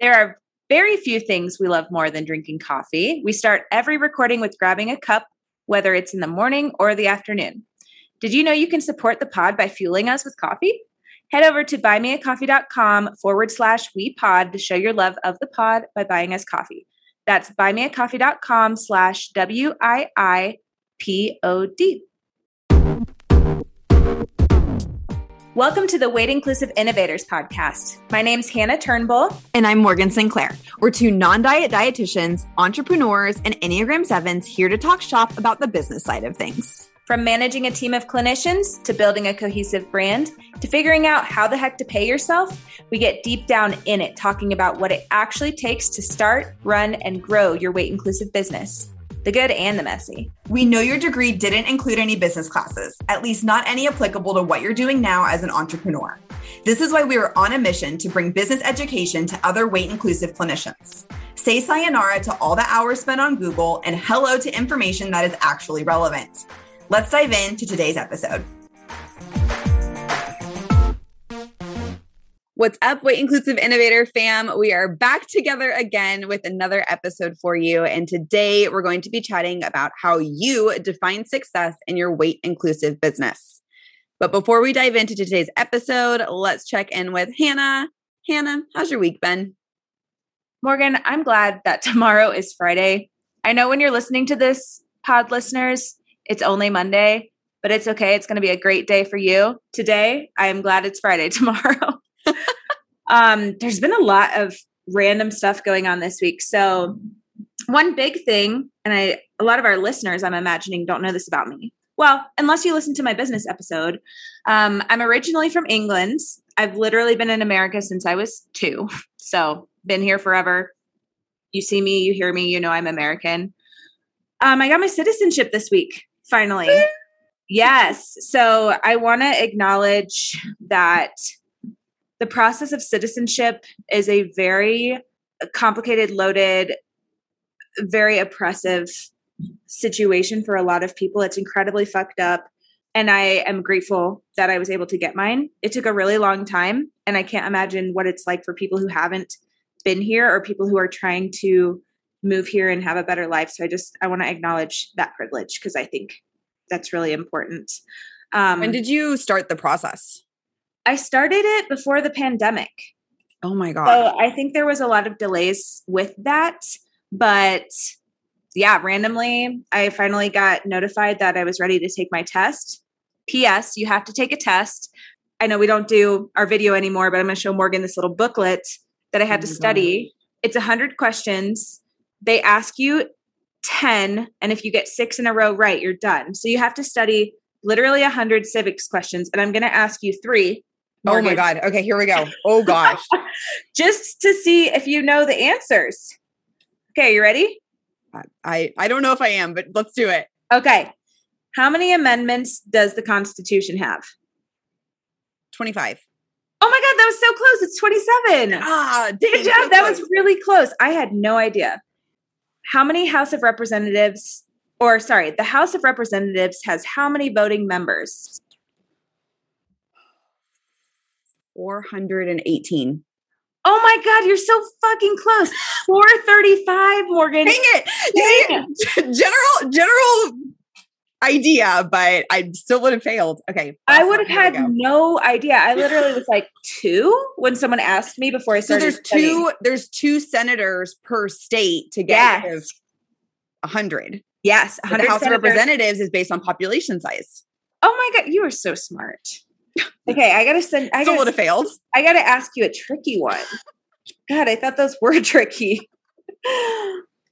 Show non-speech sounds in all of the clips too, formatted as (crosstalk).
There are very few things we love more than drinking coffee. We start every recording with grabbing a cup, whether it's in the morning or the afternoon. Did you know you can support the pod by fueling us with coffee? Head over to buymeacoffee.com forward slash we pod to show your love of the pod by buying us coffee. That's buymeacoffee.com slash W I I P O D. Welcome to the Weight Inclusive Innovators Podcast. My name's Hannah Turnbull. And I'm Morgan Sinclair. We're two non diet dietitians, entrepreneurs, and Enneagram 7s here to talk shop about the business side of things. From managing a team of clinicians to building a cohesive brand to figuring out how the heck to pay yourself, we get deep down in it talking about what it actually takes to start, run, and grow your weight inclusive business the good and the messy. We know your degree didn't include any business classes, at least not any applicable to what you're doing now as an entrepreneur. This is why we are on a mission to bring business education to other weight inclusive clinicians. Say sayonara to all the hours spent on Google and hello to information that is actually relevant. Let's dive into today's episode. What's up, Weight Inclusive Innovator fam? We are back together again with another episode for you. And today we're going to be chatting about how you define success in your weight inclusive business. But before we dive into today's episode, let's check in with Hannah. Hannah, how's your week been? Morgan, I'm glad that (laughs) tomorrow is Friday. I know when you're listening to this, pod listeners, it's only Monday, but it's okay. It's going to be a great day for you. Today, I am glad it's Friday (laughs) tomorrow um, there's been a lot of random stuff going on this week. So, one big thing, and I, a lot of our listeners, I'm imagining, don't know this about me. Well, unless you listen to my business episode, um, I'm originally from England. I've literally been in America since I was two. (laughs) So, been here forever. You see me, you hear me, you know I'm American. Um, I got my citizenship this week, finally. yes. So, I want to acknowledge that the process of citizenship is a very complicated, loaded, very oppressive situation for a lot of people. It's incredibly fucked up. And I am grateful that I was able to get mine. It took a really long time. And I can't imagine what it's like for people who haven't been here or people who are trying to move here and have a better life. So I just, I want to acknowledge that privilege because I think that's really important. Um, when did you start the process? I started it before the pandemic. Oh my God. So I think there was a lot of delays with that. But yeah, randomly, I finally got notified that I was ready to take my test. P.S. You have to take a test. I know we don't do our video anymore, but I'm going to show Morgan this little booklet that I had oh to study. God. It's 100 questions. They ask you 10, and if you get six in a row right, you're done. So you have to study literally 100 civics questions. And I'm going to ask you three Oh my God. Okay, here we go. Oh gosh. (laughs) Just to see if you know the answers. Okay, you ready? I I don't know if I am, but let's do it. Okay. How many amendments does the Constitution have? 25. Oh my God, that was so close. It's 27. Ah, dang, good job. So that was really close. I had no idea. How many House of Representatives, or sorry, the House of Representatives has how many voting members? 418. Oh my God, you're so fucking close. 435, Morgan. Dang it. Dang it. (laughs) General, general idea, but I still would have failed. Okay. I would have had no idea. I literally was like two when someone asked me before I started. So there's studying. two, there's two senators per state to get yes. a hundred. Yes. The House senators. of Representatives is based on population size. Oh my God, you are so smart. Okay, I gotta send. I gotta, failed. I gotta ask you a tricky one. God, I thought those were (laughs) tricky.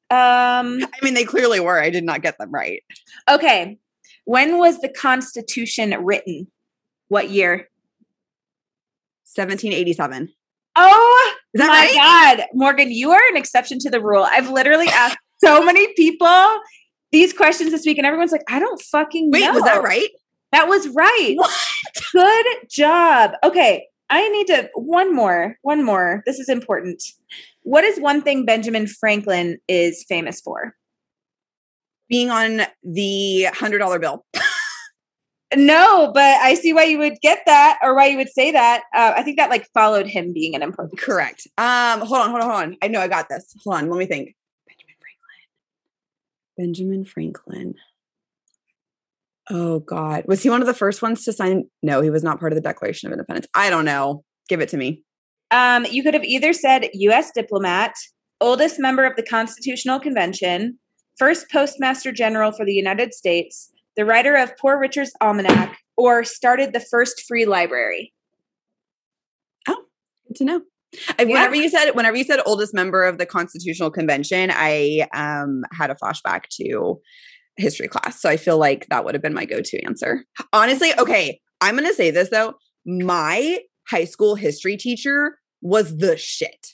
Um, I mean, they clearly were. I did not get them right. Okay, when was the Constitution written? What year? 1787. Oh my right? God, Morgan, you are an exception to the rule. I've literally (laughs) asked so many people these questions this week, and everyone's like, I don't fucking Wait, know. was that right? That was right. What? Good job. Okay. I need to one more. One more. This is important. What is one thing Benjamin Franklin is famous for? Being on the hundred dollar bill. (laughs) No, but I see why you would get that or why you would say that. Uh, I think that like followed him being an important. Correct. Um, hold on, hold on, hold on. I know I got this. Hold on, let me think. Benjamin Franklin. Benjamin Franklin. Oh God. Was he one of the first ones to sign? No, he was not part of the Declaration of Independence. I don't know. Give it to me. Um, you could have either said U.S. diplomat, oldest member of the Constitutional Convention, first Postmaster General for the United States, the writer of Poor Richard's Almanac, or started the first free library. Oh, good to know. I, Yeah. Whenever you said whenever you said oldest member of the Constitutional Convention, I um had a flashback to history class. So I feel like that would have been my go-to answer. Honestly, okay, I'm gonna say this though. My high school history teacher was the shit.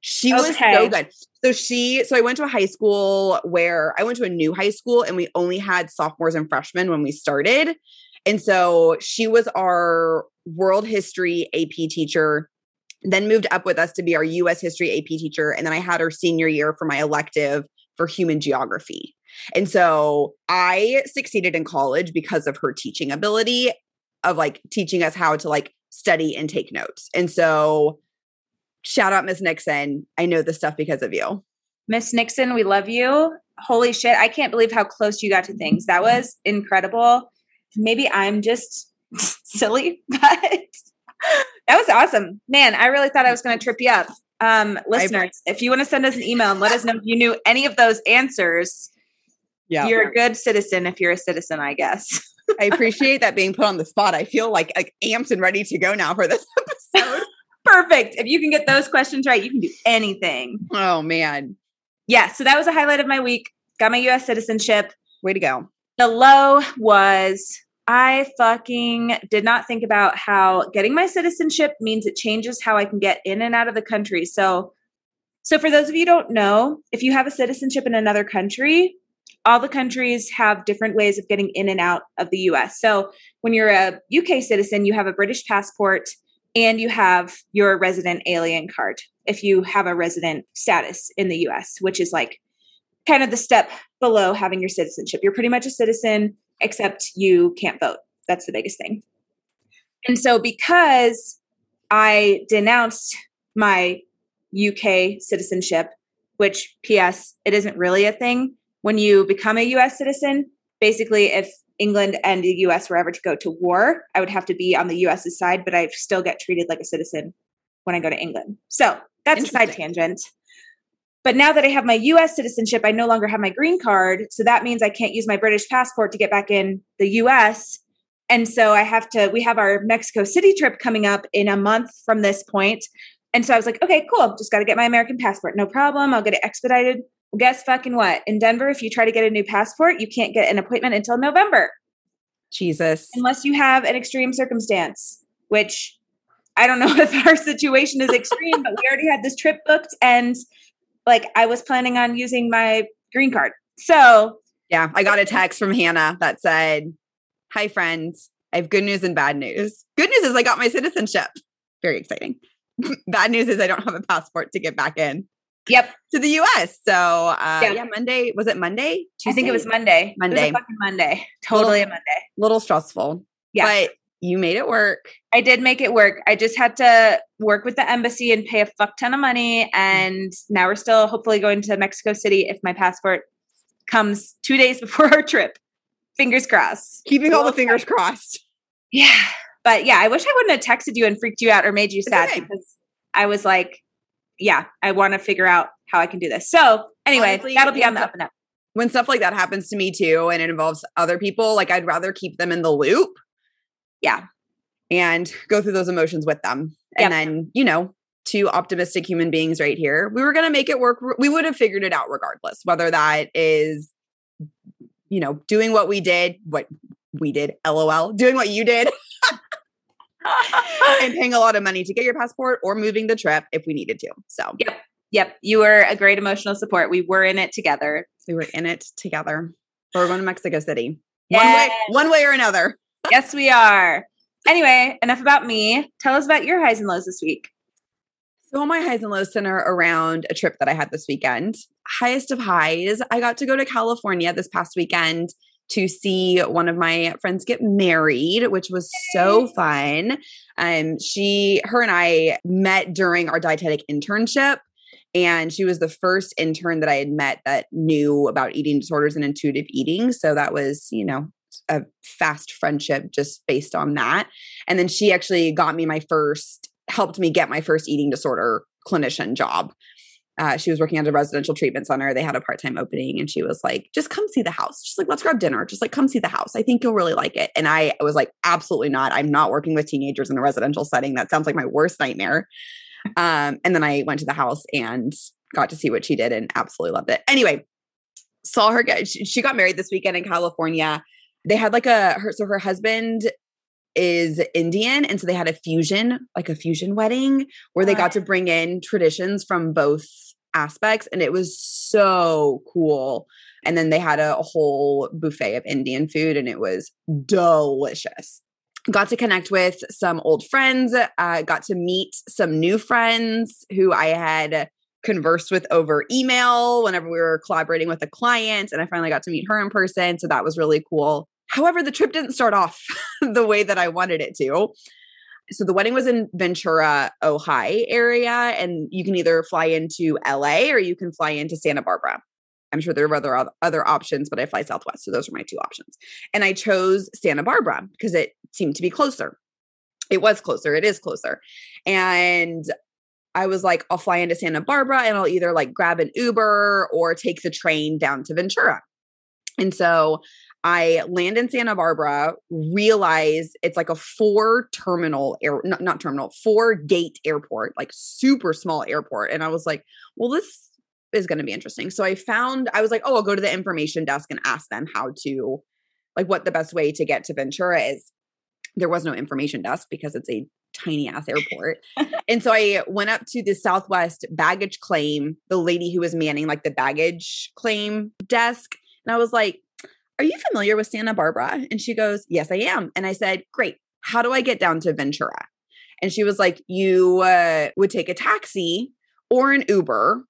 She was so good. So she, so I went to a high school where I went to a new high school and we only had sophomores and freshmen when we started. And so she was our world history AP teacher, then moved up with us to be our US history AP teacher. And then I had her senior year for my elective for human geography. And so I succeeded in college because of her teaching ability of like teaching us how to like study and take notes. And so shout out Miss Nixon. I know this stuff because of you. Miss Nixon, we love you. Holy shit, I can't believe how close you got to things. That was incredible. Maybe I'm just (laughs) silly, (laughs) but that was awesome. Man, I really thought I was going to trip you up. Um, listeners, if you want to send us an email and let us know if you knew any of those answers, Yeah. you're a good citizen if you're a citizen, I guess. I appreciate that being put on the spot. I feel like, like amped and ready to go now for this (laughs) episode. Perfect. If you can get those questions right, you can do anything. oh man. Yeah, so that was a highlight of my week. Got my US citizenship. Way to go. The low was I fucking did not think about how getting my citizenship means it changes how I can get in and out of the country. So so for those of you who don't know, if you have a citizenship in another country, all the countries have different ways of getting in and out of the US. So when you're a UK citizen, you have a British passport and you have your resident alien card if you have a resident status in the US, which is like kind of the step below having your citizenship. You're pretty much a citizen, except you can't vote. That's the biggest thing. And so, because I denounced my UK citizenship, which, P.S., it isn't really a thing. When you become a US citizen, basically, if England and the US were ever to go to war, I would have to be on the US's side, but I still get treated like a citizen when I go to England. So that's a side tangent. But now that I have my US citizenship, I no longer have my green card. So that means I can't use my British passport to get back in the US. And so I have to, we have our Mexico City trip coming up in a month from this point. And so I was like, okay, cool. Just got to get my American passport. No problem. I'll get it expedited. Well, guess fucking what? In Denver, if you try to get a new passport, you can't get an appointment until November Jesus. unless you have an extreme circumstance, which I don't know (laughs) if our situation is extreme, but we already had this trip booked and like I was planning on using my green card. So, Yeah. I got a text from Hannah that said, Hi, friends. I have good news and bad news. Good news is I got my citizenship. Very exciting. (laughs) bad news is I don't have a passport to get back in yep, (laughs) to the US. So, uh, Yeah. yeah. Monday, was it Monday? I think it was Monday. It was Monday. Monday. Totally a Monday. A little stressful. Yeah. But you made it work. I did make it work. I just had to work with the embassy and pay a fuck ton of money. And now we're still hopefully going to Mexico City if my passport comes two days (laughs) before our trip. Fingers crossed. Keeping all the fingers crossed. Yeah. But yeah, I wish I wouldn't have texted you and freaked you out or made you sad okay. because I was like, yeah, I want to figure out how I can do this. So anyway, Honestly, that'll be on the up and up. when stuff like that happens to me too and it involves other people like i'd rather keep them in the loop Yeah. and go through those emotions with them Yep. and then you know two optimistic human beings right here we were going to make it work we would have figured it out regardless whether that is you know doing what we did what we did lol doing what you did (laughs) and paying a lot of money to get your passport or moving the trip if we needed to so Yep. Yep. You were a great emotional support. We were in it together. we were in it together we're going to mexico city one way one way or another yes, we are. Anyway, enough about me. Tell us about your highs and lows this week. So my highs and lows center around a trip that I had this weekend. Highest of highs, I got to go to California this past weekend to see one of my friends get married, which was so fun. Um, she, her and I met during our dietetic internship. And she was the first intern that I had met that knew about eating disorders and intuitive eating. So that was, you know, a fast friendship just based on that. And then she actually got me my first, helped me get my first eating disorder clinician job. Uh, she was working at a residential treatment center. They had a part time opening, and she was like, "Just come see the house. Just like let's grab dinner. Just like come see the house. I think you'll really like it." And I was like, "Absolutely not. I'm not working with teenagers in a residential setting. That sounds like my worst nightmare." (laughs) Um, and then I went to the house and got to see what she did, and absolutely loved it. Anyway, saw her get. She got married this weekend in California. They had like a her. So her husband is Indian. And so they had a fusion, like a fusion wedding where they got to bring in traditions from both aspects. And it was so cool. And then they had a, whole buffet of Indian food and it was delicious. Got to connect with some old friends, uh, got to meet some new friends who I had conversed with over email whenever we were collaborating with a client. And I finally got to meet her in person. So that was really cool. However, the trip didn't start off (laughs) the way that I wanted it to. So the wedding was in Ventura, Ojai area, and you can either fly into LA or you can fly into Santa Barbara. I'm sure there are other other options, but I fly Southwest, so those are my two options. And I chose Santa Barbara because it seemed to be closer. It was closer. It is closer. And I was like, I'll fly into Santa Barbara and I'll either like grab an Uber or take the train down to Ventura. And so I land in Santa Barbara, realize it's like a four terminal air, not, not terminal, four gate airport, like super small airport. And I was like, well, this is going to be interesting. So I found, I was like, oh, I'll go to the information desk and ask them how to, like, what the best way to get to Ventura is. There was no information desk because it's a tiny ass airport. (laughs) and so I went up to the Southwest baggage claim, the lady who was manning like the baggage claim desk. And I was like, are you familiar with Santa Barbara? And she goes, Yes, I am. And I said, Great. How do I get down to Ventura? And she was like, You uh, would take a taxi or an Uber.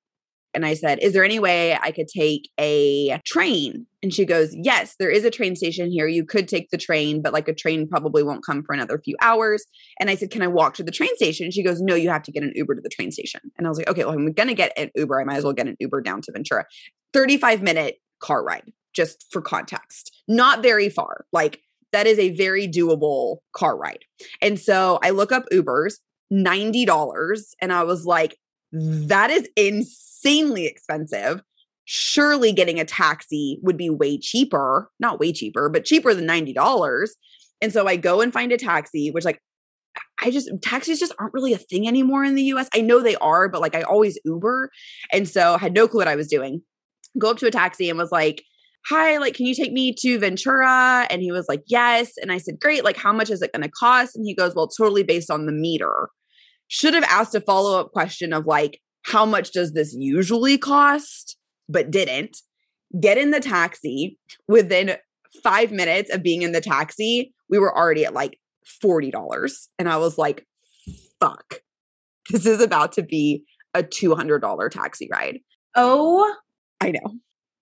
And I said, Is there any way I could take a train? And she goes, Yes, there is a train station here. You could take the train, but like a train probably won't come for another few hours. And I said, Can I walk to the train station? And she goes, No, you have to get an Uber to the train station. And I was like, Okay, well, I'm going to get an Uber. I might as well get an Uber down to Ventura. 35 minute car ride just for context. Not very far. Like that is a very doable car ride. And so I look up Ubers, $90. And I was like, that is insanely expensive. Surely getting a taxi would be way cheaper, not way cheaper, but cheaper than $90. And so I go and find a taxi, which like I just taxis just aren't really a thing anymore in the US. I know they are, but like I always Uber. And so I had no clue what I was doing. Go up to a taxi and was like, hi, like, can you take me to Ventura? And he was like, yes. And I said, great. Like, how much is it going to cost? And he goes, well, totally based on the meter. Should have asked a follow up question of like, how much does this usually cost? But didn't. Get in the taxi. Within five minutes of being in the taxi, we were already at like $40. And I was like, fuck, this is about to be a $200 taxi ride. Oh, I know.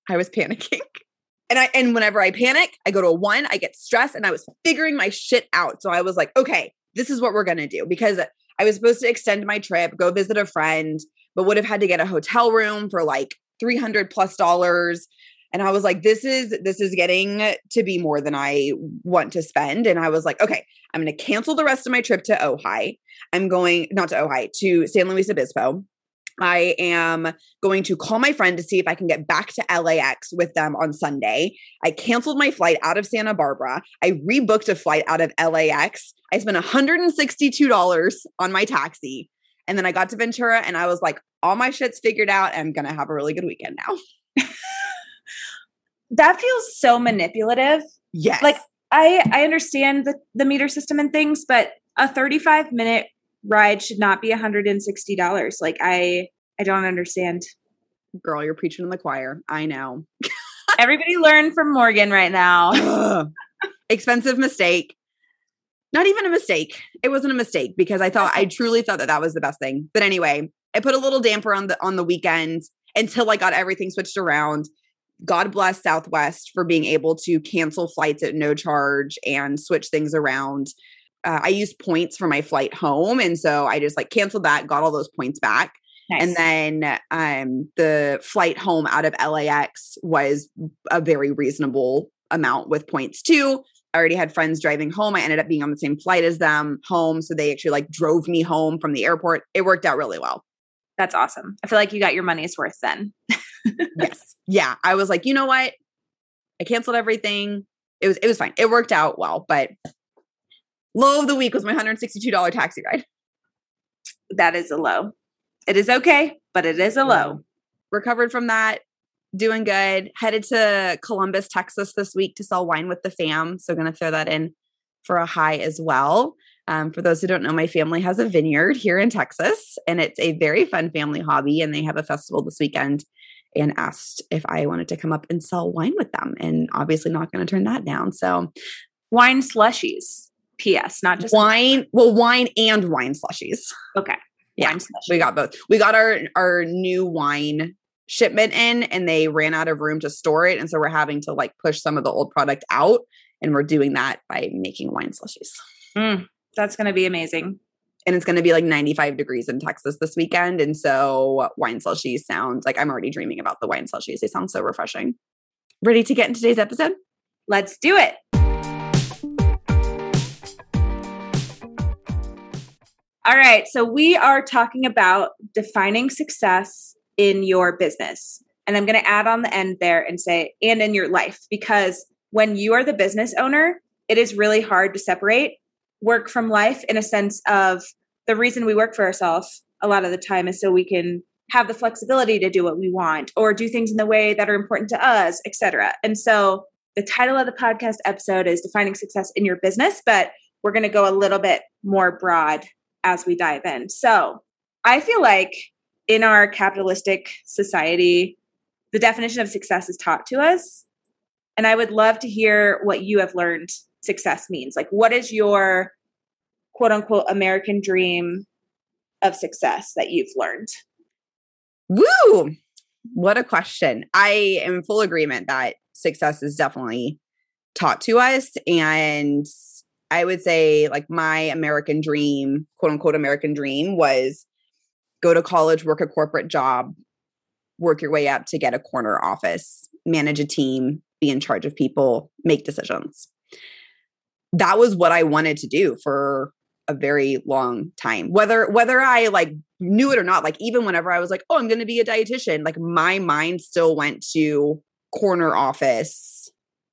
I was panicking. (laughs) And I and whenever I panic, I go to a one, I get stressed, and I was figuring my shit out. So I was like, okay, this is what we're gonna do because I was supposed to extend my trip, go visit a friend, but would have had to get a hotel room for like 300 plus dollars. And I was like, this is this is getting to be more than I want to spend. And I was like, okay, I'm gonna cancel the rest of my trip to Ojai. I'm going not to Ojai, to San Luis Obispo. I am going to call my friend to see if I can get back to LAX with them on Sunday. I canceled my flight out of Santa Barbara. I rebooked a flight out of LAX. I spent $162 on my taxi. And then I got to Ventura and I was like, all my shit's figured out. I'm going to have a really good weekend now. (laughs) that feels so manipulative. Yes. Like I I understand the the meter system and things, but a 35 minute ride should not be $160. Like I I don't understand. Girl, you're preaching in the choir. I know. (laughs) Everybody learn from Morgan right now. (laughs) Expensive mistake. Not even a mistake. It wasn't a mistake because I thought I truly thought that that was the best thing. But anyway, I put a little damper on the on the weekend until I got everything switched around. God bless Southwest for being able to cancel flights at no charge and switch things around. Uh, I used points for my flight home. And so I just like canceled that, got all those points back. Nice. And then um, the flight home out of LAX was a very reasonable amount with points too. I already had friends driving home. I ended up being on the same flight as them home. So they actually like drove me home from the airport. It worked out really well. That's awesome. I feel like you got your money's worth then. yes. Yeah. I was like, you know what? I canceled everything. It was it was fine. It worked out well, but low of the week was my $162 taxi ride. That is a low. It is okay, but it is a low. Recovered from that, doing good. Headed to Columbus, Texas this week to sell wine with the fam. So going to throw that in for a high as well. Um, for those who don't know, my family has a vineyard here in Texas, and it's a very fun family hobby. And they have a festival this weekend and asked if I wanted to come up and sell wine with them. And obviously, not going to turn that down. So, wine slushies. P.S. Not just wine. Well, wine and wine slushies. Okay. Yeah, we got both. We got our our new wine shipment in, and they ran out of room to store it, and so we're having to like push some of the old product out, and we're doing that by making wine slushies. Mm, that's going to be amazing. And it's going to be like 95 degrees in Texas this weekend, and so wine slushies sound like I'm already dreaming about the wine slushies. They sound so refreshing. Ready to get in today's episode? Let's do it. All right. So we are talking about defining success in your business. And I'm going to add on the end there and say, and in your life, because when you are the business owner, it is really hard to separate work from life in a sense of the reason we work for ourselves a lot of the time is so we can have the flexibility to do what we want or do things in the way that are important to us, etc. And so the title of the podcast episode is defining success in your business, but we're going to go a little bit more broad as we dive in. So I feel like in our capitalistic society, the definition of success is taught to us. And I would love to hear what you have learned success means. Like, what is your quote unquote American dream of success that you've learned? Woo! What a question. I am full agreement that success is definitely taught to us. And I would say like my American dream, quote unquote American dream was go to college, work a corporate job, work your way up to get a corner office, manage a team, be in charge of people, make decisions. That was what I wanted to do for a very long time. Whether whether I like knew it or not, like even whenever I was like, "Oh, I'm going to be a dietitian," like my mind still went to corner office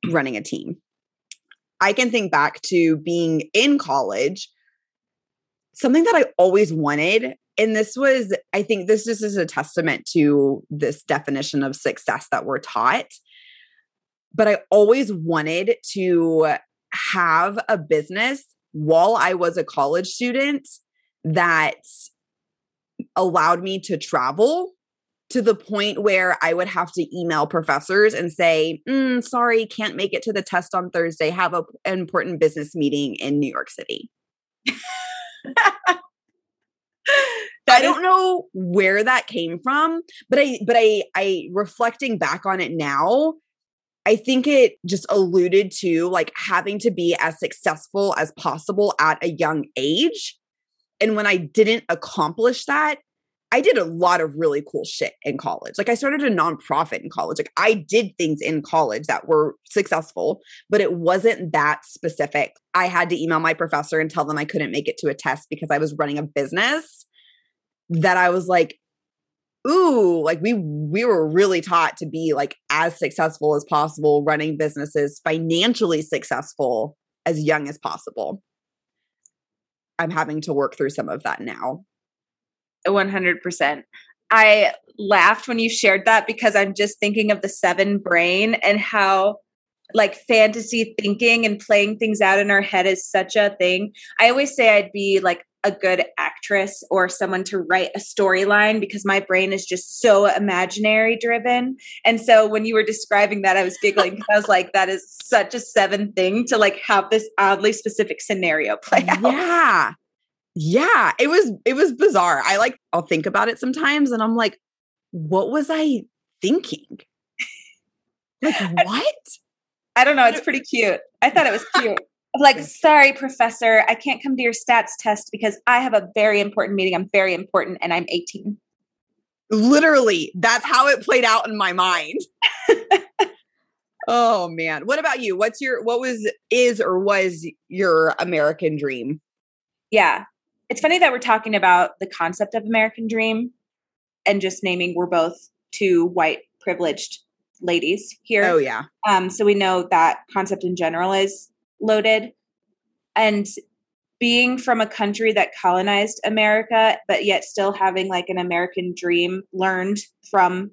running a team. I can think back to being in college, something that I always wanted. And this was, I think this just is a testament to this definition of success that we're taught. But I always wanted to have a business while I was a college student that allowed me to travel to the point where I would have to email professors and say, mm, sorry, can't make it to the test on Thursday, have a, an important business meeting in New York City. (laughs) I don't know where that came from, but I but I I reflecting back on it now, I think it just alluded to like having to be as successful as possible at a young age. And when I didn't accomplish that, I did a lot of really cool shit in college. Like I started a nonprofit in college. Like I did things in college that were successful, but it wasn't that specific. I had to email my professor and tell them I couldn't make it to a test because I was running a business that I was like, ooh, like we we were really taught to be like as successful as possible running businesses, financially successful as young as possible. I'm having to work through some of that now 100%. I laughed when you shared that because I'm just thinking of the seven brain and how like fantasy thinking and playing things out in our head is such a thing. I always say I'd be like a good actress or someone to write a storyline because my brain is just so imaginary driven. And so when you were describing that, I was giggling because I was like, that is such a seven thing to like have this oddly specific scenario play out. Yeah yeah it was it was bizarre i like i'll think about it sometimes and i'm like what was i thinking Like, (laughs) what? I don't know. It's pretty cute. I thought it was (laughs) cute. I'm like, sorry, professor, I can't come to your stats test because I have a very important meeting. I'm very important and I'm 18. Literally, that's how it played out in my mind. (laughs) oh man. What about you? What's your what was is or was your American dream? Yeah. It's funny that we're talking about the concept of American dream and just naming we're both two white privileged ladies here. Oh yeah. Um, so we know that concept in general is loaded. And being from a country that colonized America, but yet still having like an American dream learned from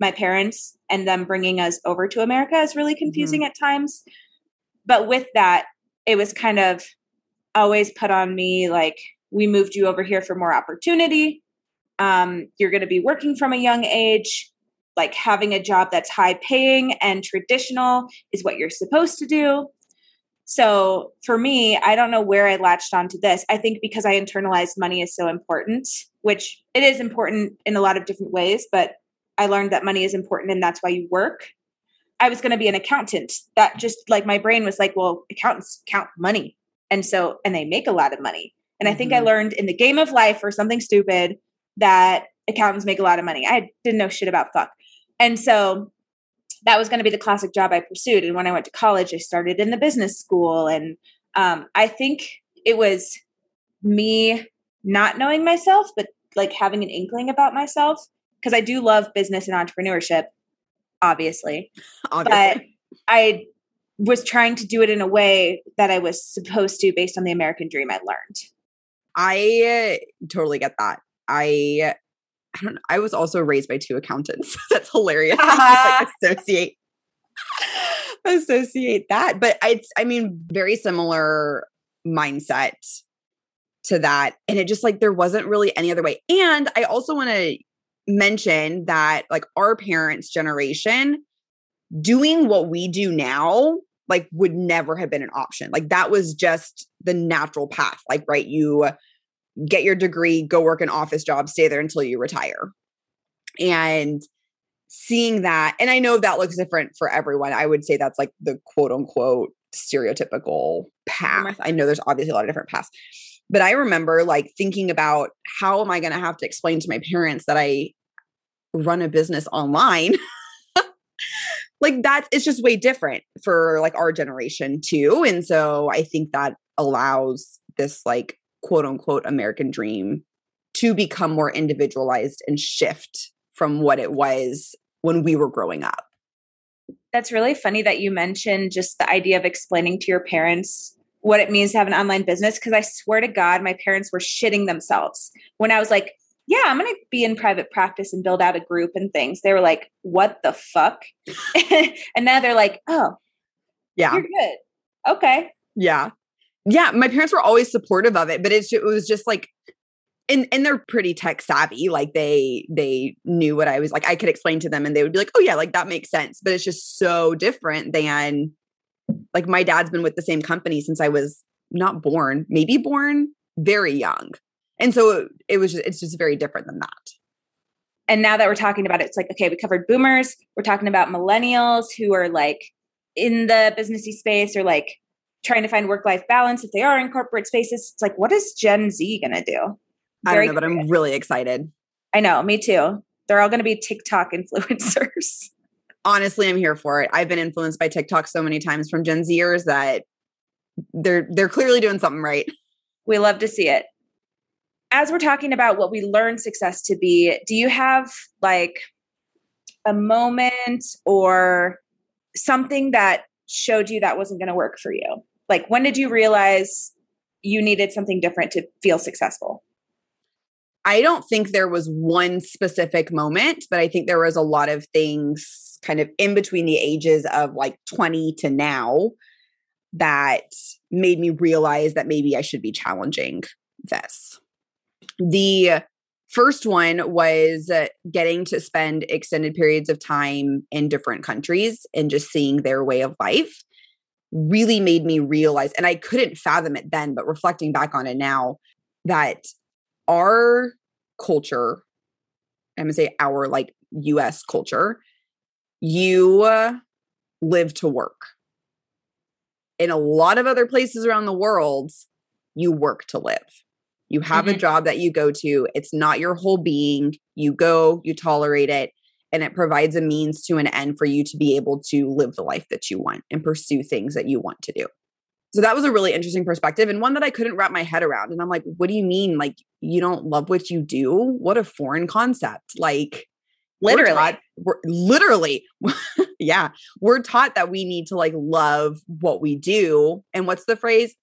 my parents and them bringing us over to America is really confusing mm-hmm. at times. But with that, it was kind of always put on me like, we moved you over here for more opportunity. Um, you're going to be working from a young age like having a job that's high paying and traditional is what you're supposed to do. So for me, I don't know where I latched onto this. I think because I internalized money is so important, which it is important in a lot of different ways, but I learned that money is important and that's why you work. I was going to be an accountant. That just like my brain was like, well, accountants count money. And so, and they make a lot of money. And I think mm-hmm. I learned in the game of life or something stupid that accountants make a lot of money. I didn't know shit about fuck. And so that was going to be the classic job I pursued. And when I went to college, I started in the business school. And um, I think it was me not knowing myself, but like having an inkling about myself because I do love business and entrepreneurship, obviously. obviously. But I was trying to do it in a way that I was supposed to based on the American dream I learned. I totally get that. I I don't know. I was also raised by two accountants. (laughs) That's hilarious. (laughs) (laughs) like associate associate that. But it's I mean, very similar mindset to that. And it just like there wasn't really any other way. And I also want to mention that like our parents' generation doing what we do now like would never have been an option. Like that was just the natural path. Like right you get your degree, go work an office job, stay there until you retire. And seeing that, and I know that looks different for everyone. I would say that's like the quote unquote stereotypical path. I know there's obviously a lot of different paths. But I remember like thinking about how am I going to have to explain to my parents that I run a business online? (laughs) like that it's just way different for like our generation too. And so I think that allows this like quote unquote American dream to become more individualized and shift from what it was when we were growing up. That's really funny that you mentioned just the idea of explaining to your parents what it means to have an online business. Cause I swear to God, my parents were shitting themselves when I was like, yeah, I'm going to be in private practice and build out a group and things. They were like, what the fuck? (laughs) and now they're like, oh, yeah, you're good. Okay. Yeah yeah, my parents were always supportive of it, but it's it was just like and and they're pretty tech savvy like they they knew what i was like i could explain to them and they would be like oh yeah like that makes sense but it's just so different than like my dad's been with the same company since i was not born maybe born very young and so it, was just, it's just very different than that and now that we're talking about it it's like okay we covered boomers we're talking about millennials who are like in the businessy space or like trying to find work life balance if they are in corporate spaces. It's like, what is Gen Z going to do? Very I don't know, curious. but I'm really excited. I know, me too. They're all going to be TikTok (laughs) influencers. Honestly, I'm here for it. I've been influenced by TikTok so many times from Gen Zers that they're they're clearly doing something right. We love to see it. As we're talking about what we learn success to be, do you have like a moment or something that showed you that wasn't going to work for you? Like, when did you realize you needed something different to feel successful? I don't think there was one specific moment, but I think there was a lot of things kind of in between the ages of like 20 to now that made me realize that maybe I should be challenging this. The first one was uh, getting to spend extended periods of time in different countries and just seeing their way of life really made me realize, and I couldn't fathom it then, but reflecting back on it now, that our culture, I'm gonna say our like US culture, you uh, live to work. In a lot of other places around the world, you work to live. You have mm-hmm. a job that you go to. It's not your whole being. You go, you tolerate it, and it provides a means to an end for you to be able to live the life that you want and pursue things that you want to do. So that was a really interesting perspective and one that I couldn't wrap my head around. And I'm like, what do you mean? Like, you don't love what you do? What a foreign concept. Like, literally, we're taught, we're, literally, (laughs) yeah, we're taught that we need to like love what we do. And what's the phrase?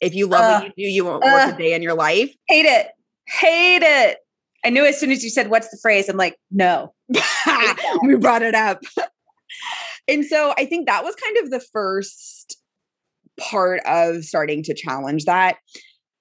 If you love uh, what you do, you won't uh, work a day in your life. Hate it. Hate it. I knew as soon as you said, What's the phrase? I'm like, No. (laughs) (laughs) we brought it up. and so I think that was kind of the first part of starting to challenge that.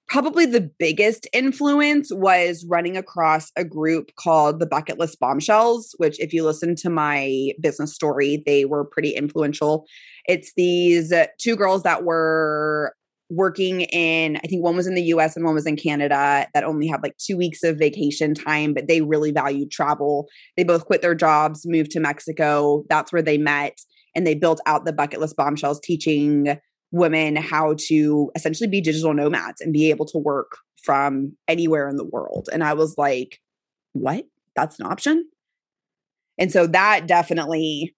Probably the biggest influence was running across a group called the Bucket List Bombshells, which, if you listen to my business story, they were pretty influential. It's these two girls that were working in i think one was in the us and one was in canada that only had like two weeks of vacation time but they really valued travel. They both quit their jobs moved to mexico. That's where they met and they built out the bucket list bombshells teaching women how to essentially be digital nomads and be able to work from anywhere in the world. And i was like what? That's an option? And so that definitely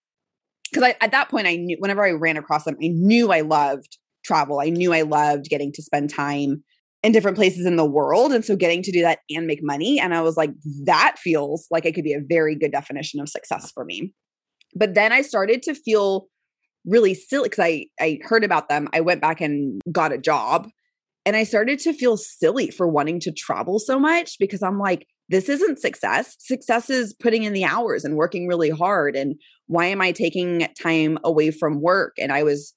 because at that point i knew whenever i ran across them i knew i loved travel. I knew I loved getting to spend time in different places in the world. And so getting to do that and make money. And I was like, that feels like it could be a very good definition of success for me. But then I started to feel really silly because I, I heard about them. I went back and got a job and I started to feel silly for wanting to travel so much because I'm like, this isn't success. Success is putting in the hours and working really hard. And why am I taking time away from work? And I was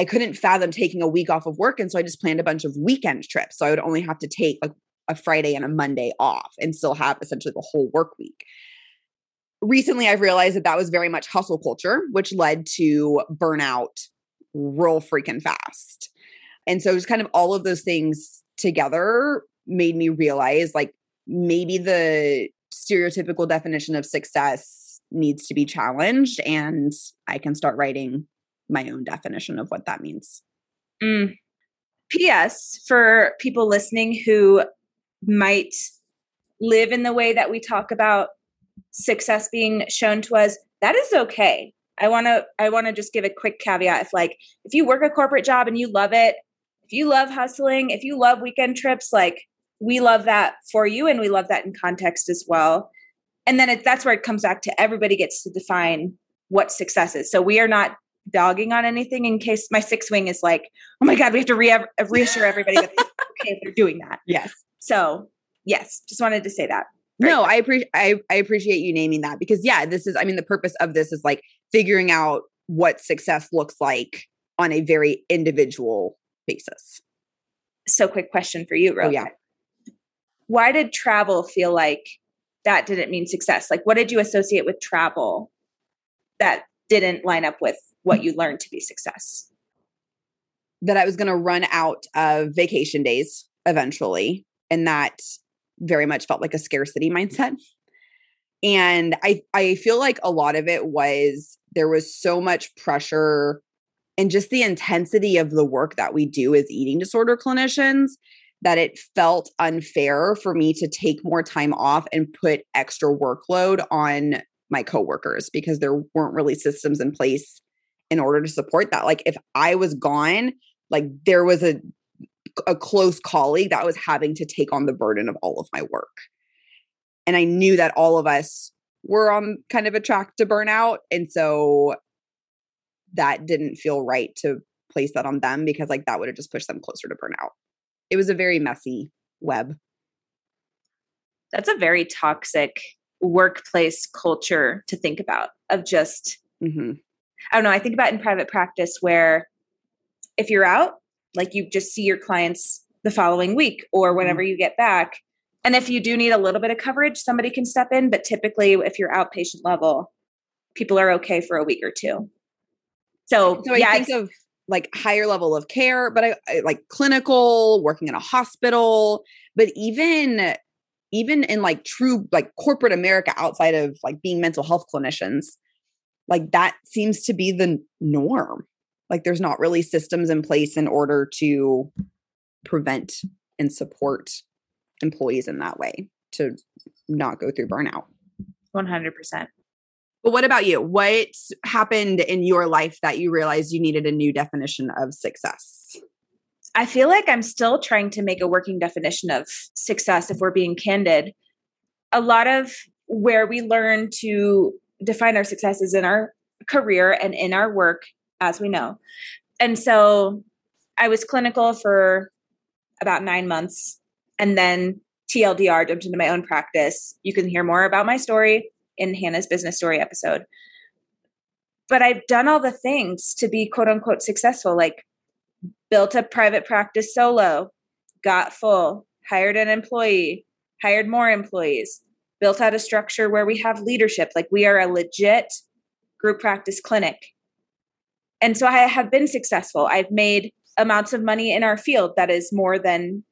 I couldn't fathom taking a week off of work. And so I just planned a bunch of weekend trips. So I would only have to take like a Friday and a Monday off and still have essentially the whole work week. Recently, I've realized that that was very much hustle culture, which led to burnout real freaking fast. And so just kind of all of those things together made me realize like maybe the stereotypical definition of success needs to be challenged and I can start writing my own definition of what that means. Mm. P.S. For people listening who might live in the way that we talk about success being shown to us, that is okay. I want to I want to just give a quick caveat if like if you work a corporate job and you love it, if you love hustling, if you love weekend trips, like we love that for you and we love that in context as well. And then it, that's where it comes back to everybody gets to define what success is. So we are not dogging on anything in case my six wing is like, oh my God, we have to re- reassure everybody that it's (laughs) okay if they're doing that. Yes. So, yes, just wanted to say that. no, I appreciate I, I appreciate you naming that because yeah, this is I mean the purpose of this is like figuring out what success looks like on a very individual basis. So quick question for you, Ro. Oh, yeah. Why did travel feel like that didn't mean success? Like what did you associate with travel that didn't line up with what you learned to be success? That I was going to run out of vacation days eventually. And that very much felt like a scarcity mindset. And I, I feel like a lot of it was there was so much pressure and just the intensity of the work that we do as eating disorder clinicians that it felt unfair for me to take more time off and put extra workload on my coworkers because there weren't really systems in place in order to support that. Like if I was gone, like there was a a close colleague that was having to take on the burden of all of my work. And I knew that all of us were on kind of a track to burnout. And so that didn't feel right to place that on them because like that would have just pushed them closer to burnout. It was a very messy web. That's a very toxic workplace culture to think about of just mm-hmm. I don't know i think about in private practice where if you're out like you just see your clients the following week or mm-hmm. whenever you get back and if you do need a little bit of coverage somebody can step in but typically if you're outpatient level people are okay for a week or two so, so yeah, I think of like higher level of care, but I, I, like clinical, working in a hospital, but even even in like true like corporate America outside of like being mental health clinicians, like that seems to be the norm. Like there's not really systems in place in order to prevent and support employees in that way to not go through burnout. 100%. But what about you? What happened in your life that you realized you needed a new definition of success? I feel like I'm still trying to make a working definition of success if we're being candid. A lot of where we learn to define our successes in our career and in our work, as we know. And so I was clinical for about nine months and then TLDR jumped into my own practice. You can hear more about my story in Hannah's business story episode. But I've done all the things to be quote unquote successful, like built a private practice solo, got full, hired an employee, hired more employees, built out a structure where we have leadership. Like we are a legit group practice clinic. And so I have been successful. I've made amounts of money in our field that is more than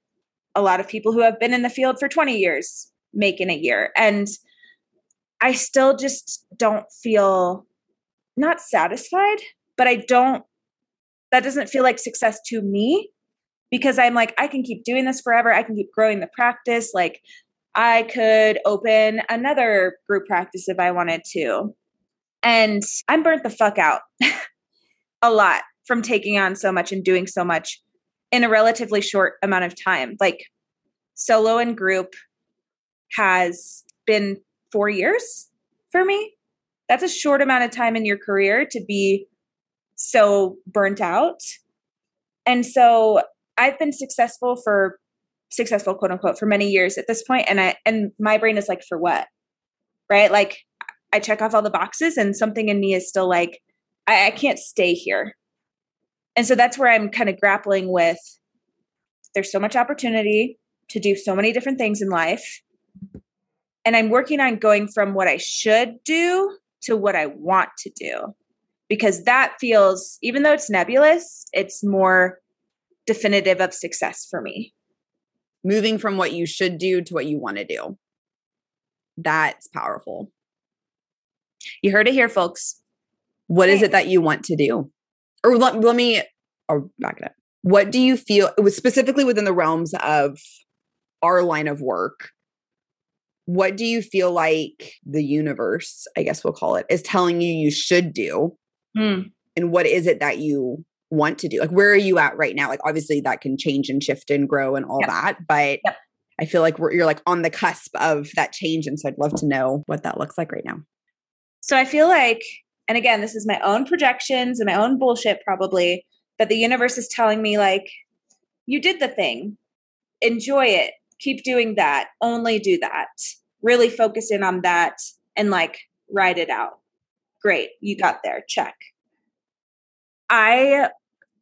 a lot of people who have been in the field for 20 years make in a year. And I still just don't feel not satisfied, but I don't, that doesn't feel like success to me because I'm like, I can keep doing this forever. I can keep growing the practice. Like, I could open another group practice if I wanted to. And I'm burnt the fuck out (laughs) a lot from taking on so much and doing so much in a relatively short amount of time. Like solo and group has been four years for me. That's a short amount of time in your career to be so burnt out. And so I've been successful for successful quote unquote for many years at this point and I and my brain is like for what? Right? Like I check off all the boxes and something in me is still like I, I can't stay here. And so that's where I'm kind of grappling with there's so much opportunity to do so many different things in life. And I'm working on going from what I should do to what I want to do because that feels, even though it's nebulous, it's more definitive of success for me. Moving from what you should do to what you want to do. That's powerful. You heard it here, folks. What is it that you want to do? Or let, let me or back it up. What do you feel it was specifically within the realms of our line of work? What do you feel like the universe, I guess we'll call it, is telling you you should do? Hmm. And what is it that you want to do? Like, where are you at right now? Like, obviously, that can change and shift and grow and all Yep. that, but Yep. I feel like we're, you're like on the cusp of that change. And so I'd love to know what that looks like right now. So I feel like, and again, this is my own projections and my own bullshit probably, that the universe is telling me, like, you did the thing, enjoy it, keep doing that, only do that, really focus in on that and like ride it out. Great, you got there, check. I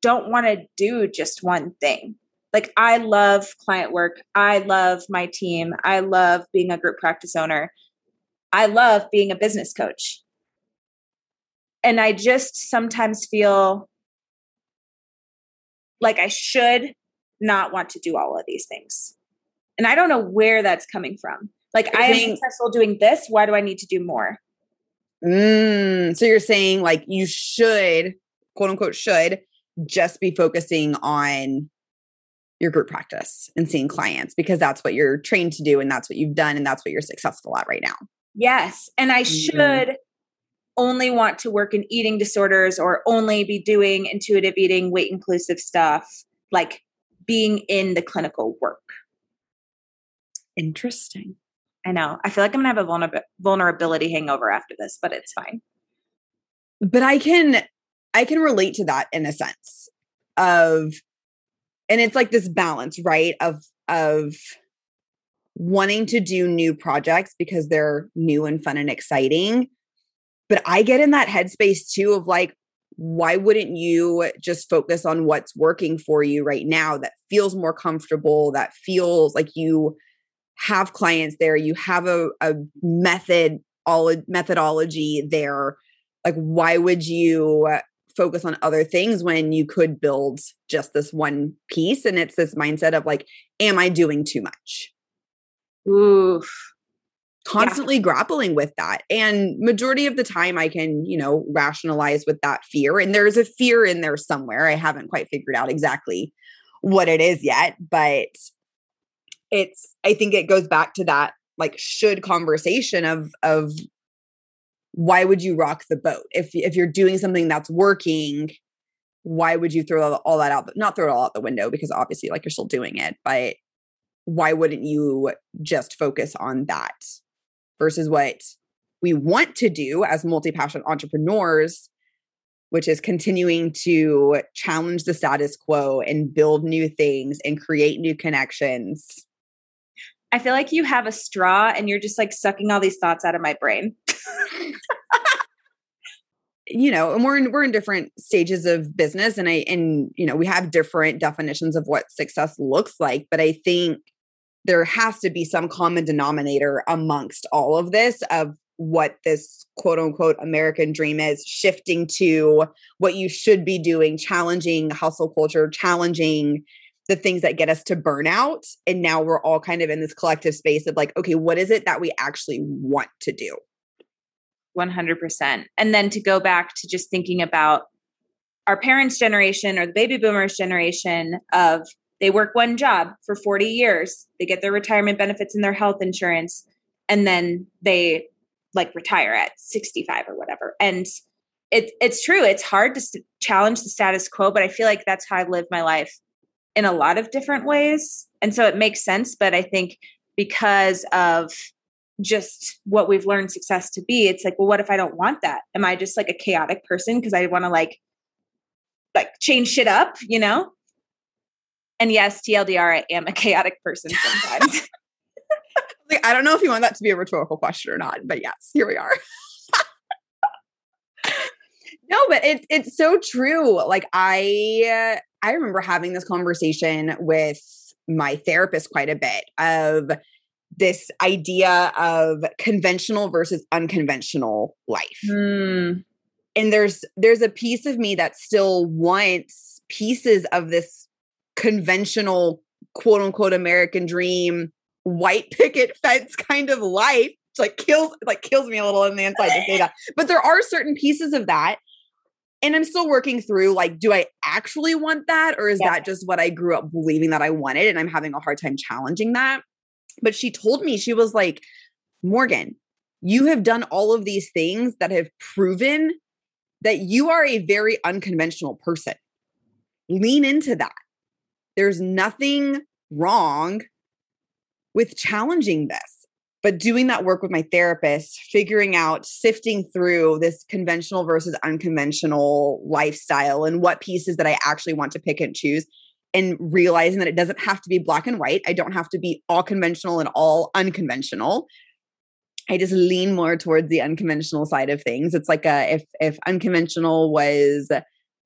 don't want to do just one thing. Like, I love client work. I love my team. I love being a group practice owner. I love being a business coach. And I just sometimes feel like I should not want to do all of these things. And I don't know where that's coming from. Like, I am successful doing this. Why do I need to do more? Mm, so you're saying like you should, quote unquote, should just be focusing on your group practice and seeing clients because that's what you're trained to do and that's what you've done and that's what you're successful at right now. Yes. And I Mhm. should only want to work in eating disorders or only be doing intuitive eating, weight inclusive stuff, like being in the clinical work. Interesting. I know. I feel like I'm going to have a vulner- vulnerability hangover after this, but it's fine. But I can I can relate to that in a sense of and it's like this balance, right? Of of wanting to do new projects because they're new and fun and exciting. But I get in that headspace too of like, why wouldn't you just focus on what's working for you right now that feels more comfortable, that feels like you have clients there, you have a, a method, all methodology there. Like, why would you focus on other things when you could build just this one piece? And it's this mindset of like, am I doing too much? Oof. constantly yeah. grappling with that and majority of the time i can you know rationalize with that fear and there's a fear in there somewhere i haven't quite figured out exactly what it is yet but it's i think it goes back to that like should conversation of of why would you rock the boat if if you're doing something that's working why would you throw all that out not throw it all out the window because obviously like you're still doing it but why wouldn't you just focus on that versus what we want to do as multi passion entrepreneurs, which is continuing to challenge the status quo and build new things and create new connections. I feel like you have a straw and you're just like sucking all these thoughts out of my brain. (laughs) you know, and we're in we're in different stages of business and I and you know, we have different definitions of what success looks like, but I think there has to be some common denominator amongst all of this of what this quote unquote American dream is, shifting to what you should be doing, challenging hustle culture, challenging the things that get us to burnout. And now we're all kind of in this collective space of like, okay, what is it that we actually want to do? 100%. And then to go back to just thinking about our parents' generation or the baby boomers' generation of they work one job for 40 years they get their retirement benefits and their health insurance and then they like retire at 65 or whatever and it, it's true it's hard to st- challenge the status quo but i feel like that's how i live my life in a lot of different ways and so it makes sense but i think because of just what we've learned success to be it's like well what if i don't want that am i just like a chaotic person because i want to like like change shit up you know and yes, TLDR, I am a chaotic person sometimes. (laughs) like, I don't know if you want that to be a rhetorical question or not, but yes, here we are. (laughs) (laughs) no, but it's it's so true. Like I I remember having this conversation with my therapist quite a bit of this idea of conventional versus unconventional life. Mm. And there's there's a piece of me that still wants pieces of this conventional quote unquote American dream white picket (laughs) fence kind of life. It's like kills like kills me a little in the inside to say that. But there are certain pieces of that. And I'm still working through like, do I actually want that? Or is yeah. that just what I grew up believing that I wanted? And I'm having a hard time challenging that. But she told me, she was like, Morgan, you have done all of these things that have proven that you are a very unconventional person. Lean into that. There's nothing wrong with challenging this. But doing that work with my therapist, figuring out, sifting through this conventional versus unconventional lifestyle and what pieces that I actually want to pick and choose, and realizing that it doesn't have to be black and white. I don't have to be all conventional and all unconventional. I just lean more towards the unconventional side of things. It's like a if if unconventional was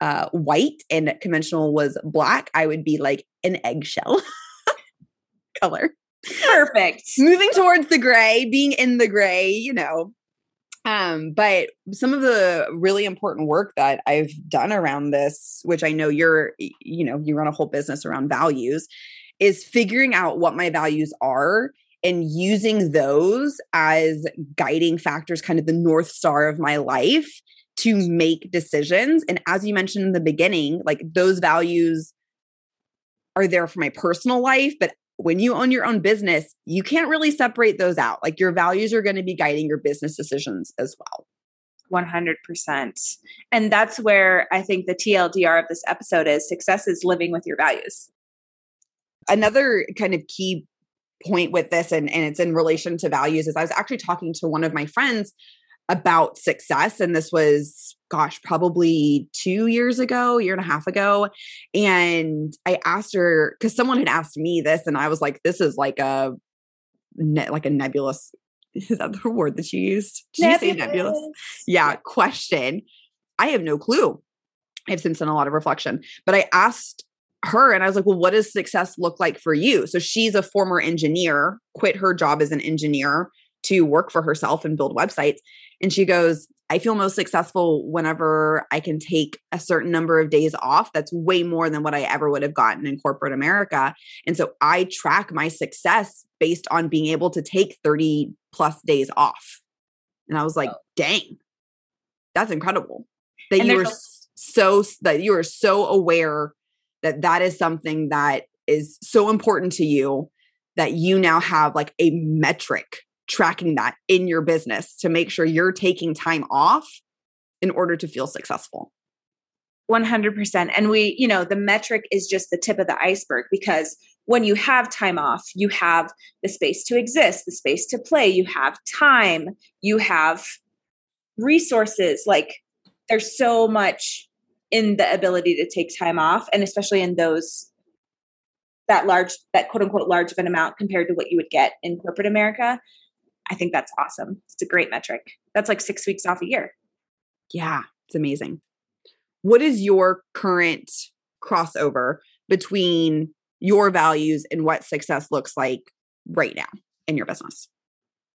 uh, white and conventional was black, I would be like an eggshell (laughs) color. Perfect. Moving towards the gray, being in the gray, you know. Um, but some of the really important work that I've done around this, which I know you're, you know, you run a whole business around values, is figuring out what my values are and using those as guiding factors, kind of the north star of my life to make decisions. And as you mentioned in the beginning, like those values are there for my personal life, but when you own your own business, you can't really separate those out. Like your values are going to be guiding your business decisions as well. 100%. And that's where I think the TLDR of this episode is success is living with your values. Another kind of key point with this, and, and it's in relation to values, is I was actually talking to one of my friends about success. And this was, gosh, probably two years ago, year and a half ago. And I asked her, because someone had asked me this, and I was like, this is like a like a nebulous (laughs) is that the word that you used? Did nebulous. you say nebulous? Yeah, question. I have no clue. I've since done a lot of reflection, but I asked her and I was like, well, what does success look like for you? So she's a former engineer, quit her job as an engineer to work for herself and build websites. And she goes, I feel most successful whenever I can take a certain number of days off. That's way more than what I ever would have gotten in corporate America. And so I track my success based on being able to take 30 plus days off. And I was like, oh. dang, that's incredible that and you were so, that you are so aware that that is something that is so important to you that you now have like a metric tracking that in your business to make sure you're taking time off in order to feel successful. 100%. And we, you know, the metric is just the tip of the iceberg because when you have time off, you have the space to exist, the space to play, you have time, you have resources. Like there's so much in the ability to take time off, and especially in those that large, that quote unquote large of an amount compared to what you would get in corporate America. I think that's awesome. It's a great metric. That's like six weeks off a year. Yeah, it's amazing. What is your current crossover between your values and what success looks like right now in your business?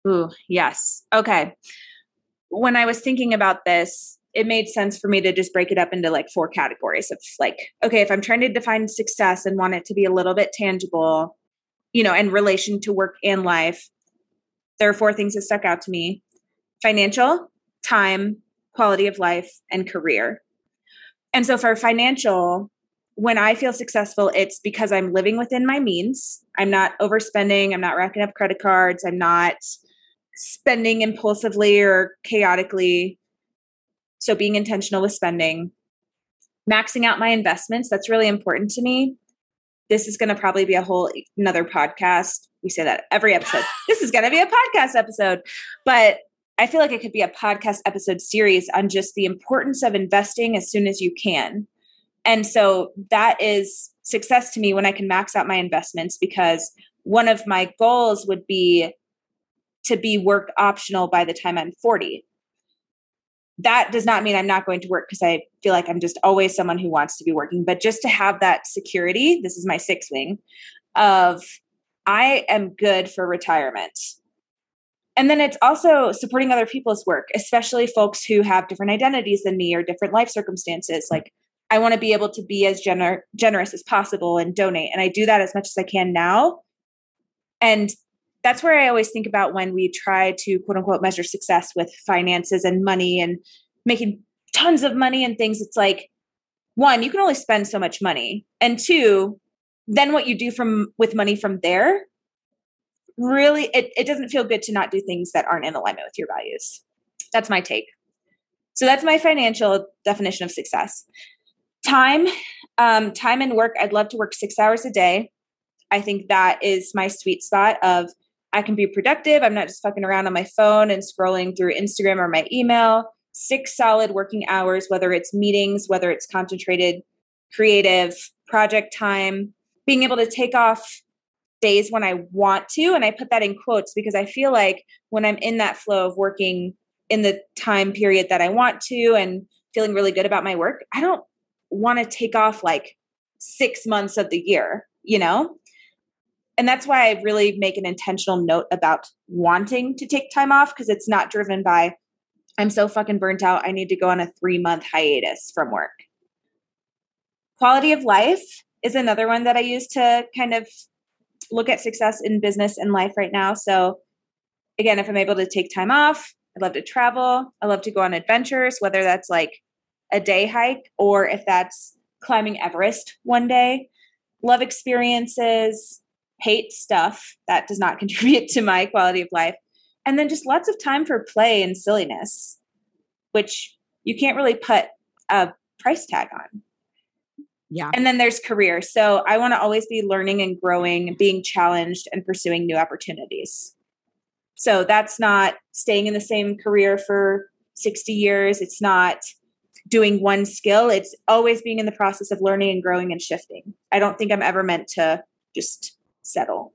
Ooh, yes. Okay. When I was thinking about this, it made sense for me to just break it up into like four categories of like, okay, if I'm trying to define success and want it to be a little bit tangible, you know, in relation to work and life, there are four things that stuck out to me financial, time, quality of life, and career. And so for financial, when I feel successful, it's because I'm living within my means. I'm not overspending. I'm not racking up credit cards. I'm not spending impulsively or chaotically. So being intentional with spending, maxing out my investments, that's really important to me. This is going to probably be a whole another podcast. We say that every episode. this is going to be a podcast episode. But I feel like it could be a podcast episode series on just the importance of investing as soon as you can. And so that is success to me when I can max out my investments because one of my goals would be to be work optional by the time I'm 40. That does not mean I'm not going to work because I feel like I'm just always someone who wants to be working, but just to have that security, this is my six wing of I am good for retirement and then it's also supporting other people's work especially folks who have different identities than me or different life circumstances. Like i want to be able to be as gener- generous as possible and donate and i do that as much as i can now. And that's where i always think about when we try to quote unquote measure success with finances and money and making tons of money and things. It's like one you can only spend so much money and two then what you do from with money from there really it, it doesn't feel good to not do things that aren't in alignment with your values. That's my take. So that's my financial definition of success. Time um, time and work i'd love to work six hours a day. I think that is my sweet spot of i can be productive i'm not just fucking around on my phone and scrolling through instagram or my email. Six solid working hours whether it's meetings whether it's concentrated creative project time being able to take off days when I want to. And I put that in quotes because I feel like when I'm in that flow of working in the time period that I want to and feeling really good about my work, I don't want to take off like six months of the year, you know? And that's why I really make an intentional note about wanting to take time off because it's not driven by, I'm so fucking burnt out. I need to go on a three month hiatus from work. Quality of life is another one that I use to kind of look at success in business and life right now. So, again, if I'm able to take time off, I love to travel. I love to go on adventures, whether that's like a day hike or if that's climbing Everest one day. Love experiences, hate stuff that does not (laughs) contribute to my quality of life. And then just lots of time for play and silliness, which you can't really put a price tag on. Yeah. And then there's career. So I want to always be learning and growing, being challenged and pursuing new opportunities. So that's not staying in the same career for 60 years. It's not doing one skill. It's always being in the process of learning and growing and shifting. I don't think I'm ever meant to just settle.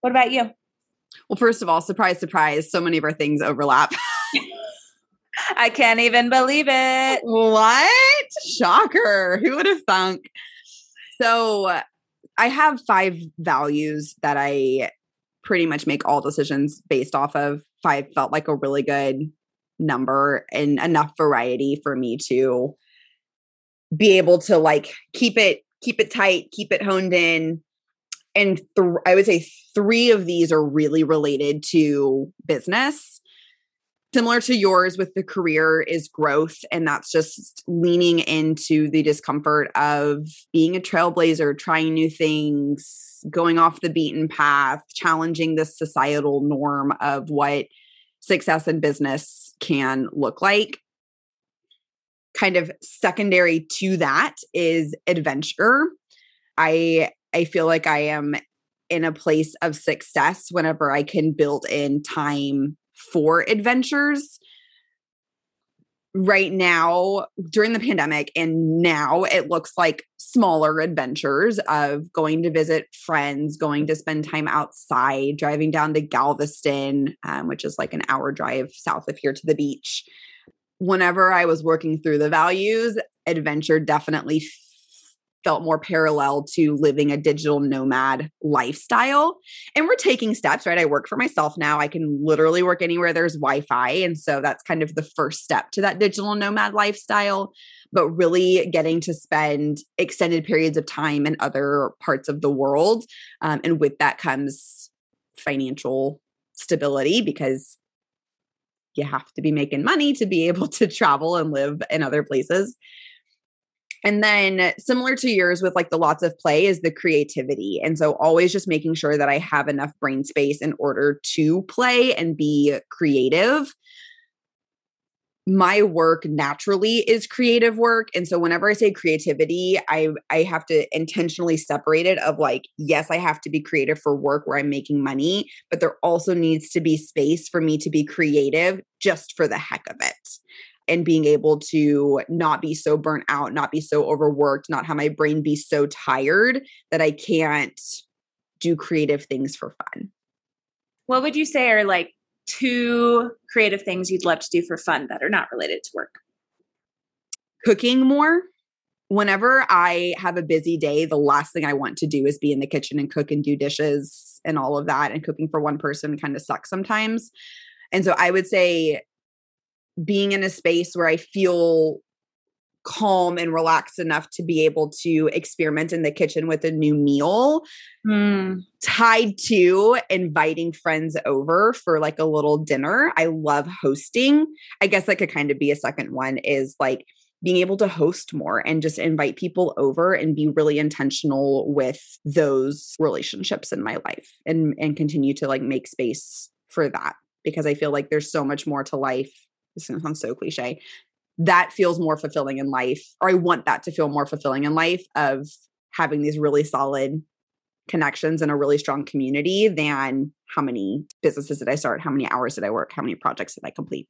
What about you? Well, first of all, surprise, surprise, so many of our things overlap. (laughs) I can't even believe it. What? Shocker. Who would have thunk? So I have five values that I pretty much make all decisions based off of. Five felt like a really good number and enough variety for me to be able to like keep it keep it tight, keep it honed in and th- I would say three of these are really related to business. Similar to yours with the career is growth. And that's just leaning into the discomfort of being a trailblazer, trying new things, going off the beaten path, challenging this societal norm of what success in business can look like. Kind of secondary to that is adventure. I I feel like I am in a place of success whenever I can build in time for adventures. Right now, during the pandemic, and now it looks like smaller adventures of going to visit friends, going to spend time outside, driving down to Galveston, um, which is like an hour drive south of here to the beach. Whenever I was working through the values, adventure definitely felt more parallel to living a digital nomad lifestyle. And we're taking steps, right? I work for myself now. I can literally work anywhere there's Wi Fi. And so that's kind of the first step to that digital nomad lifestyle. But really getting to spend extended periods of time in other parts of the world. Um, and with that comes financial stability because you have to be making money to be (laughs) able to travel and live in other places. And then similar to yours with like the lots of play is the creativity. And so always just making sure that I have enough brain space in order to play and be creative. My work naturally is creative work. And so whenever I say creativity, I I have to intentionally separate it of like, yes, I have to be creative for work where I'm making money, but there also needs to be space for me to be creative just for the heck of it and being able to not be so burnt out, not be so overworked, not have my brain be so tired that I can't do creative things for fun. What would you say are like two creative things you'd love to do for fun that are not related to work? Cooking more. Whenever I have a busy day, the last thing I want to do is be in the kitchen and cook and do dishes and all of that. And cooking for one person kind of sucks sometimes. And so I would say being in a space where I feel calm and relaxed enough to be able to experiment in the kitchen with a new meal mm. tied to inviting friends over for like a little dinner. I love hosting. I guess that could kind of be a second one is like being able to host more and just invite people over and be really intentional with those relationships in my life and and continue to like make space for that because I feel like there's so much more to life this sounds so cliche that feels more fulfilling in life or i want that to feel more fulfilling in life of having these really solid connections and a really strong community than how many businesses did i start how many hours did i work how many projects did i complete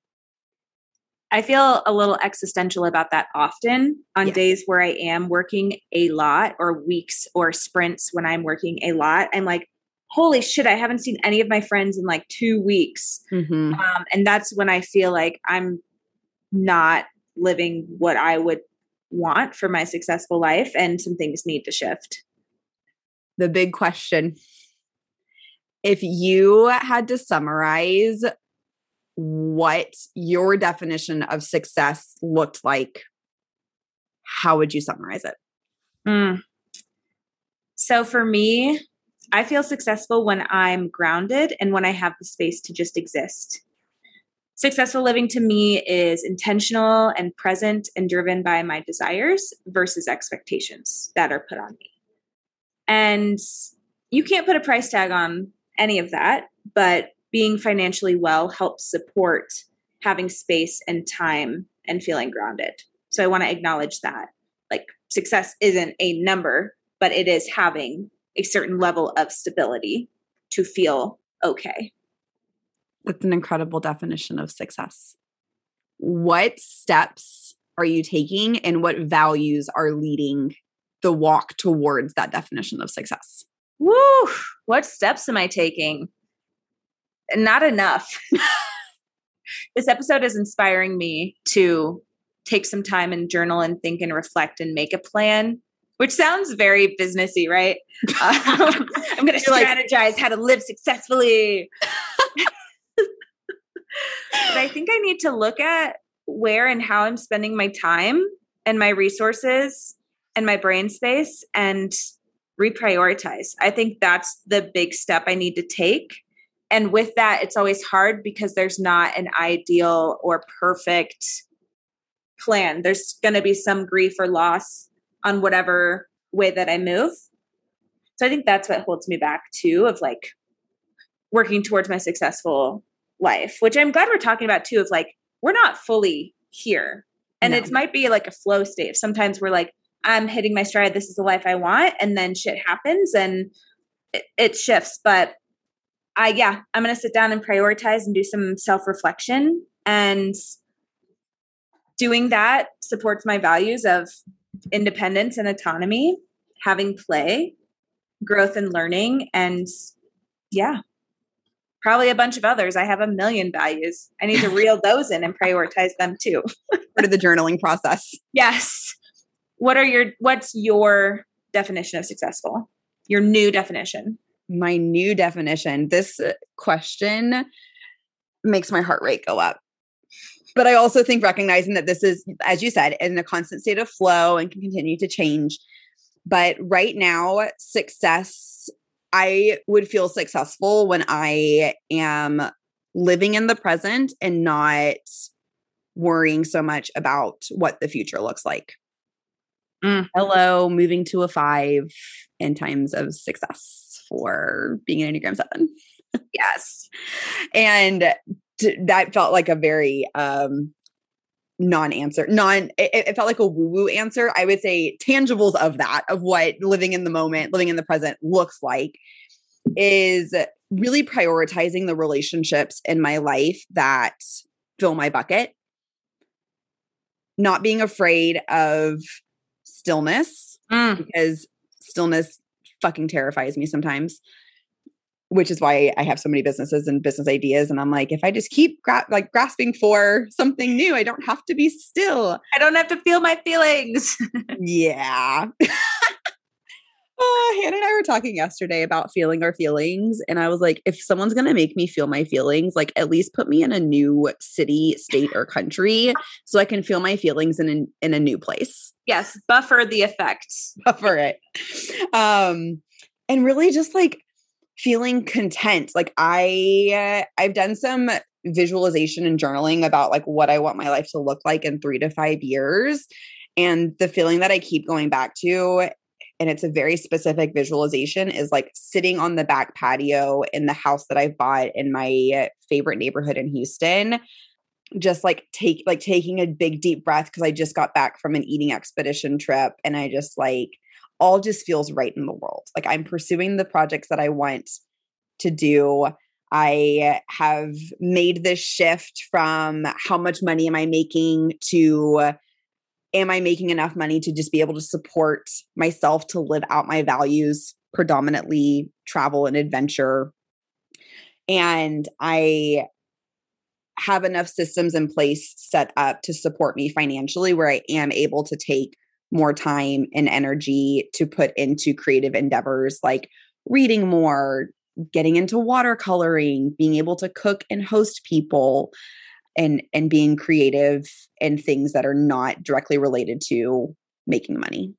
I feel a little existential about that often on yes. days where I am working a lot or weeks or sprints when I'm working a lot. I'm like, holy shit, I haven't seen any of my friends in like two weeks. Mm-hmm. Um, and that's when I feel like I'm not living what I would want for my successful life, and some things need to shift. The big question if you had to summarize what your definition of success looked like, how would you summarize it? Mm. So for me, I feel successful when I'm grounded and when I have the space to just exist. Successful living to me is intentional and present and driven by my desires versus expectations that are put on me. And you can't put a price tag on any of that, but being financially well helps support having space and time and feeling grounded. So I want to acknowledge that. Like success isn't a number, but it is having a certain level of stability to feel okay. That's an incredible definition of success. What steps are you taking and what values are leading the walk towards that definition of success? Woo! What steps am I taking? Not enough. (laughs) this episode is inspiring me to take some time and journal and think and reflect and make a plan which sounds very businessy, right? (laughs) Um, I'm going to strategize like, how to live successfully. but I think I need to look at where and how I'm spending my time and my resources and my brain space and reprioritize. I think that's the big step I need to take. And with that, it's always hard because there's not an ideal or perfect plan. There's going to be some grief or loss on whatever way that I move. So I think that's what holds me back too of like working towards my successful life, which I'm glad we're talking about too of like we're not fully here. And no. it might be like a flow state. Sometimes we're like I'm hitting my stride, this is the life I want and then shit happens and it, it shifts, but I yeah, I'm going to sit down and prioritize and do some self-reflection and doing that supports my values of independence and autonomy, having play, growth and learning, and yeah, probably a bunch of others. I have a million values. I need to (laughs) reel those in and prioritize them too. (laughs) Part of the journaling process. Yes. What are your what's your definition of successful? Your new definition. My new definition. This uh, question makes my heart rate go up but I also think recognizing that this is, as you said, in a constant state of flow and can continue to change. But right now, success, I would feel successful when I am living in the present and not worrying so much about what the future looks like. Mm. Hello, moving to a five in times of success for being an Enneagram seven. (laughs) yes. And that felt like a very um non-answer non it, it, felt like a woo-woo answer. I would say tangibles of that of what living in the moment living in the present looks like is really prioritizing the relationships in my life that fill my bucket. Not being afraid of stillness mm. because stillness fucking terrifies me sometimes which is why I have so many businesses and business ideas. And I'm like, if I just keep gra- like grasping for something new, I don't have to be still. I don't have to feel my feelings. (laughs) yeah. oh, (laughs) Hannah and I were talking yesterday about feeling our feelings. And I was like, if someone's going to make me feel my feelings, like at least put me in a new city, state, or country so I can feel my feelings in, an, in a new place. Yes. Buffer the effects. Buffer it. Um, and really just like feeling content. Like I uh, I've done some visualization and journaling about like what I want my life to look like in 3 to 5 years and the feeling that I keep going back to and it's a very specific visualization is like sitting on the back patio in the house that I've bought in my favorite neighborhood in Houston just like take like taking a big deep breath because I just got back from an eating expedition trip and I just like all just feels right in the world. Like I'm pursuing the projects that I want to do. I have made this shift from how much money am I making to am I making enough money to just be able to support myself to live out my values, predominantly travel and adventure. And I have enough systems in place set up to support me financially where I am able to take more time and energy to put into creative endeavors like reading more, getting into watercoloring, being able to cook and host people and and being creative in things that are not directly related to making money.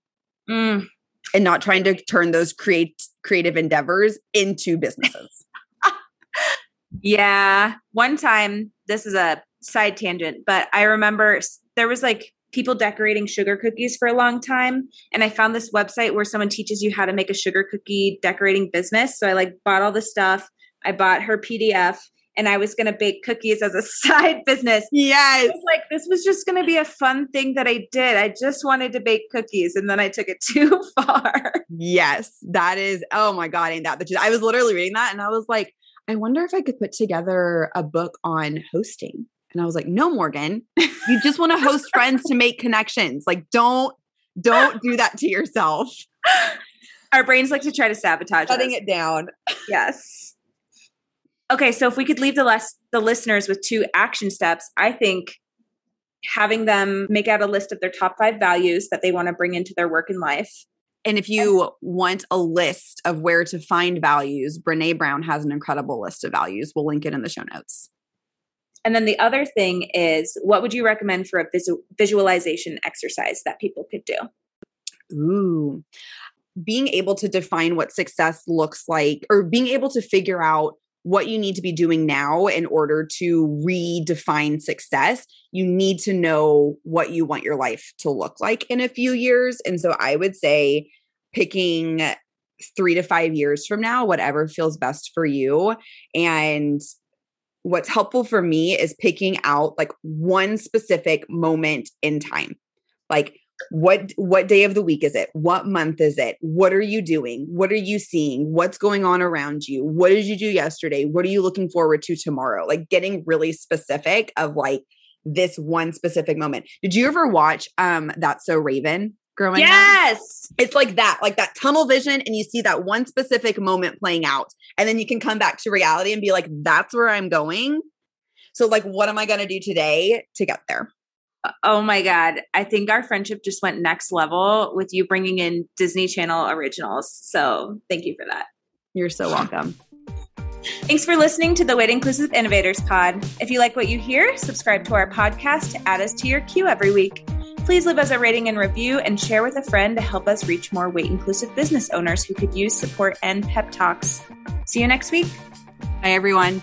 Mm. And not trying to turn those create creative endeavors into businesses. (laughs) yeah. One time, this is a side tangent, but I remember there was like people decorating sugar cookies for a long time. And i found this website where someone teaches you how to make a sugar cookie decorating business. So i like bought all the stuff. I bought her pdf and i was going to bake cookies as a (laughs) side business. Yes. Like this was just going to be a fun thing that i did. I just wanted to bake cookies. And then i took it (laughs) too far. Yes that is oh my god ain't that the truth? I was literally reading that and i was like i wonder if i could put together a book on hosting and I was like, no, Morgan, you just want to host (laughs) friends to make connections. Like, don't, don't do that to yourself. Our brains like to try to sabotage Shutting us. it down. Yes. Okay, so if we could leave the less the listeners with two action steps, I think having them make out a list of their top five values that they want to bring into their work and life. And if you want a list of where to find values, Brene Brown has an incredible list of values. We'll link it in the show notes. And then the other thing is, what would you recommend for a visu- visualization exercise that people could do? Ooh, being able to define what success looks like or being able to figure out what you need to be doing now in order to redefine success, you need to know what you want your life to look like in a few years. And so I would say picking three to five years from now, whatever feels best for you. And what's helpful for me is picking out like one specific moment in time. Like what what day of the week is it? What month is it? What are you doing? What are you seeing? What's going on around you? What did you do yesterday? What are you looking forward to tomorrow? Like getting really specific of like this one specific moment. Did you ever watch um that's so raven growing yes! up it's like that like that tunnel vision and you see that one specific moment playing out and then you can come back to reality and be like that's where i'm going so like what am i going to do today to get there uh, Oh my God. I think our friendship just went next level with you bringing in Disney Channel originals. So thank you for that. You're so welcome. Thanks for listening to the Weight Inclusive Innovators Pod. If you like what you hear, subscribe to our podcast to add us to your queue every week. Please leave us a rating and review and share with a friend to help us reach more weight inclusive business owners who could use support and pep talks. See you next week. Bye, everyone.